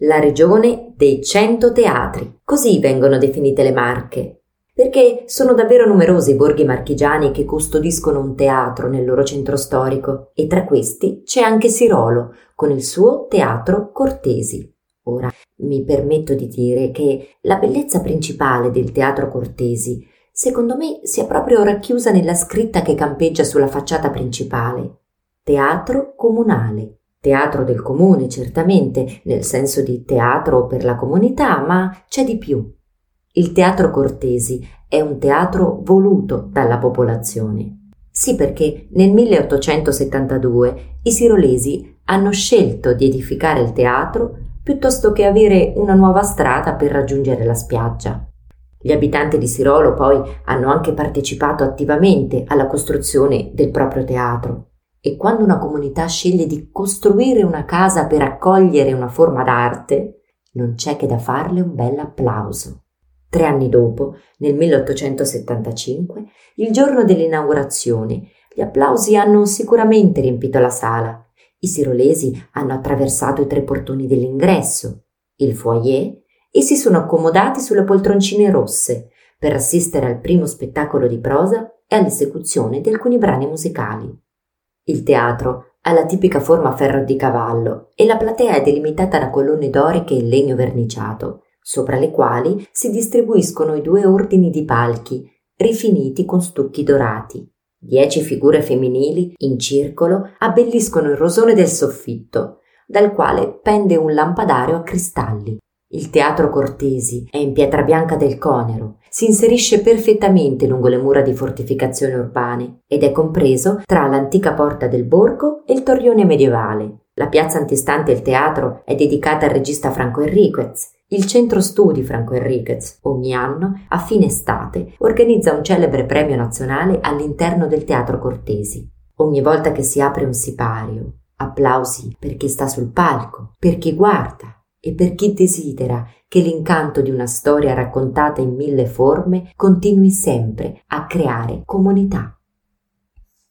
la regione dei cento teatri. Così vengono definite le Marche, perché sono davvero numerosi i borghi marchigiani che custodiscono un teatro nel loro centro storico e tra questi c'è anche Sirolo con il suo Teatro Cortesi. Ora mi permetto di dire che la bellezza principale del Teatro Cortesi secondo me sia proprio racchiusa nella scritta che campeggia sulla facciata principale. Teatro comunale. Teatro del comune, certamente, nel senso di teatro per la comunità, ma c'è di più. Il teatro Cortesi è un teatro voluto dalla popolazione. Sì, perché nel 1872 i sirolesi hanno scelto di edificare il teatro piuttosto che avere una nuova strada per raggiungere la spiaggia. Gli abitanti di Sirolo poi hanno anche partecipato attivamente alla costruzione del proprio teatro. E quando una comunità sceglie di costruire una casa per accogliere una forma d'arte, non c'è che da farle un bel applauso. Tre anni dopo, nel 1875, il giorno dell'inaugurazione, gli applausi hanno sicuramente riempito la sala. I sirolesi hanno attraversato i tre portoni dell'ingresso, il foyer, e si sono accomodati sulle poltroncine rosse per assistere al primo spettacolo di prosa e all'esecuzione di alcuni brani musicali. Il teatro ha la tipica forma ferro di cavallo e la platea è delimitata da colonne doriche in legno verniciato, sopra le quali si distribuiscono i due ordini di palchi, rifiniti con stucchi dorati. Dieci figure femminili, in circolo, abbelliscono il rosone del soffitto, dal quale pende un lampadario a cristalli. Il teatro Cortesi è in pietra bianca del Conero, si inserisce perfettamente lungo le mura di fortificazioni urbane ed è compreso tra l'antica porta del borgo e il torrione medievale. La piazza antistante il teatro è dedicata al regista Franco Enriquez. Il centro studi Franco Enriquez ogni anno, a fine estate, organizza un celebre premio nazionale all'interno del teatro Cortesi. Ogni volta che si apre un sipario, applausi per chi sta sul palco, per chi guarda, e per chi desidera che l'incanto di una storia raccontata in mille forme continui sempre a creare comunità.